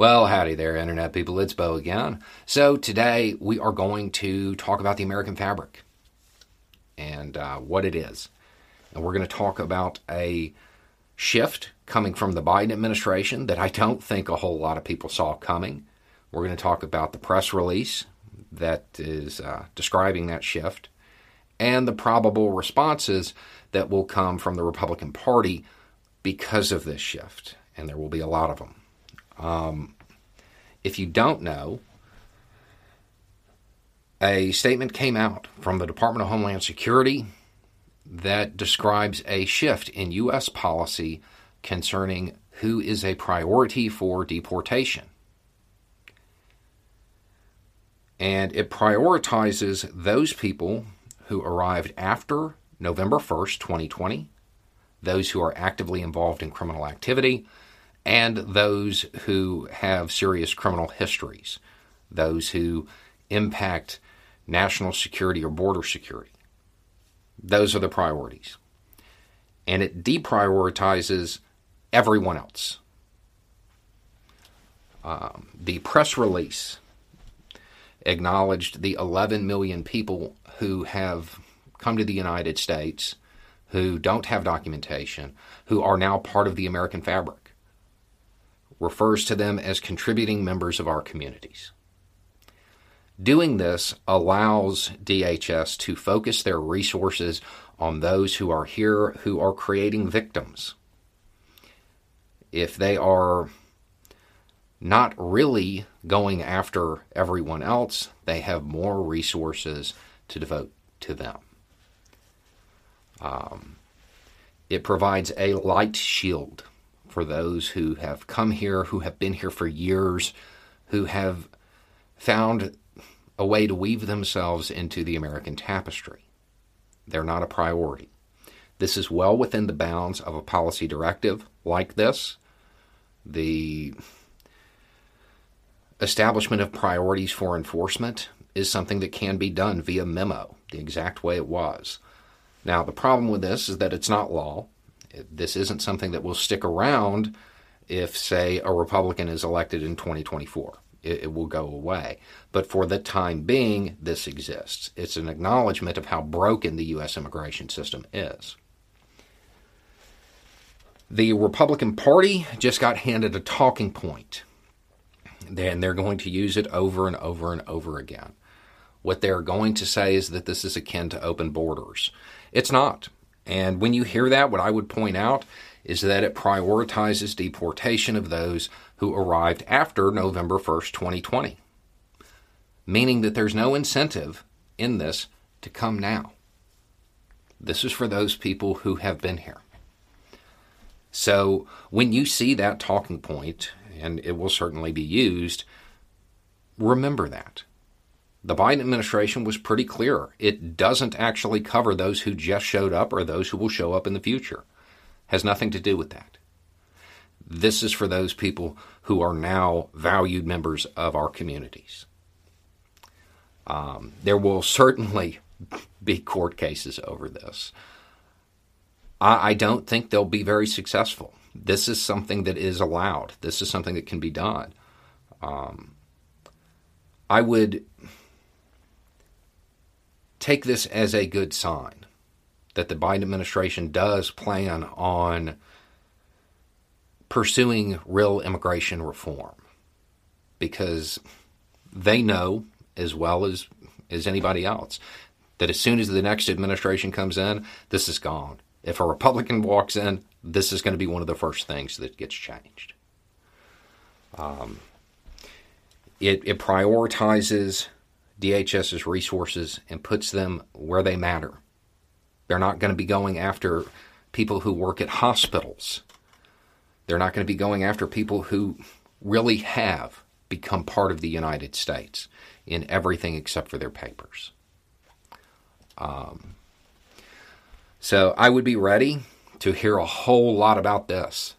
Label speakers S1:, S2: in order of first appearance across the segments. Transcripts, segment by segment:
S1: Well, howdy there, Internet people. It's Beau again. So, today we are going to talk about the American fabric and uh, what it is. And we're going to talk about a shift coming from the Biden administration that I don't think a whole lot of people saw coming. We're going to talk about the press release that is uh, describing that shift and the probable responses that will come from the Republican Party because of this shift. And there will be a lot of them. Um, if you don't know, a statement came out from the Department of Homeland Security that describes a shift in U.S. policy concerning who is a priority for deportation. And it prioritizes those people who arrived after November 1st, 2020, those who are actively involved in criminal activity, and those who have serious criminal histories, those who impact national security or border security. Those are the priorities. And it deprioritizes everyone else. Um, the press release acknowledged the 11 million people who have come to the United States who don't have documentation, who are now part of the American fabric refers to them as contributing members of our communities. Doing this allows DHS to focus their resources on those who are here who are creating victims. If they are not really going after everyone else, they have more resources to devote to them. Um, it provides a light shield for those who have come here, who have been here for years, who have found a way to weave themselves into the American tapestry. They're not a priority. This is well within the bounds of a policy directive like this. The establishment of priorities for enforcement is something that can be done via memo, the exact way it was. Now, the problem with this is that it's not law. This isn't something that will stick around if, say, a Republican is elected in 2024. It, it, will go away. But for the time being, this exists. It's an acknowledgement of how broken the U.S. immigration system is. The Republican Party just got handed a talking point, and they're going to use it over and over and over again. What they're going to say is that this is akin to open borders. It's not. And when you hear that, what I would point out is that it prioritizes deportation of those who arrived after November 1st, 2020, meaning that there's no incentive in this to come now. This is for those people who have been here. So when you see that talking point, and it will certainly be used, remember that. The Biden administration was pretty clear. It doesn't actually cover those who just showed up or those who will show up in the future. Has nothing to do with that. This is for those people who are now valued members of our communities. Um, there will certainly be court cases over this. I, I don't think they'll be very successful. This is something that is allowed. This is something that can be done. Um, I would take this as a good sign that the Biden administration does plan on pursuing real immigration reform. Because they know as well as as anybody else that as soon as the next administration comes in this is gone. If a republican walks in this is going to be one of the first things that gets changed. Um, it, it prioritizes DHS's resources and puts them where they matter. They're not going to be going after people who work at hospitals. They're not going to be going after people who really have become part of the United States in everything except for their papers. Um, so I would be ready to hear a whole lot about this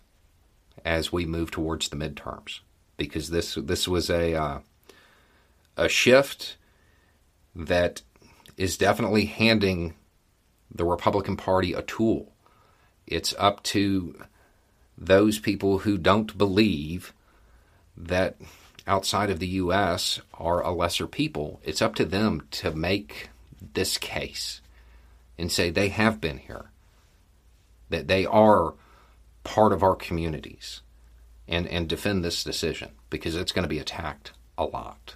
S1: as we move towards the midterms because this this was a uh, a shift that is definitely handing the Republican Party a tool. It's up to those people who don't believe that outside of the U.S. are a lesser people. It's up to them to make this case and say they have been here, that they are part of our communities, and, and defend this decision because it's going to be attacked a lot.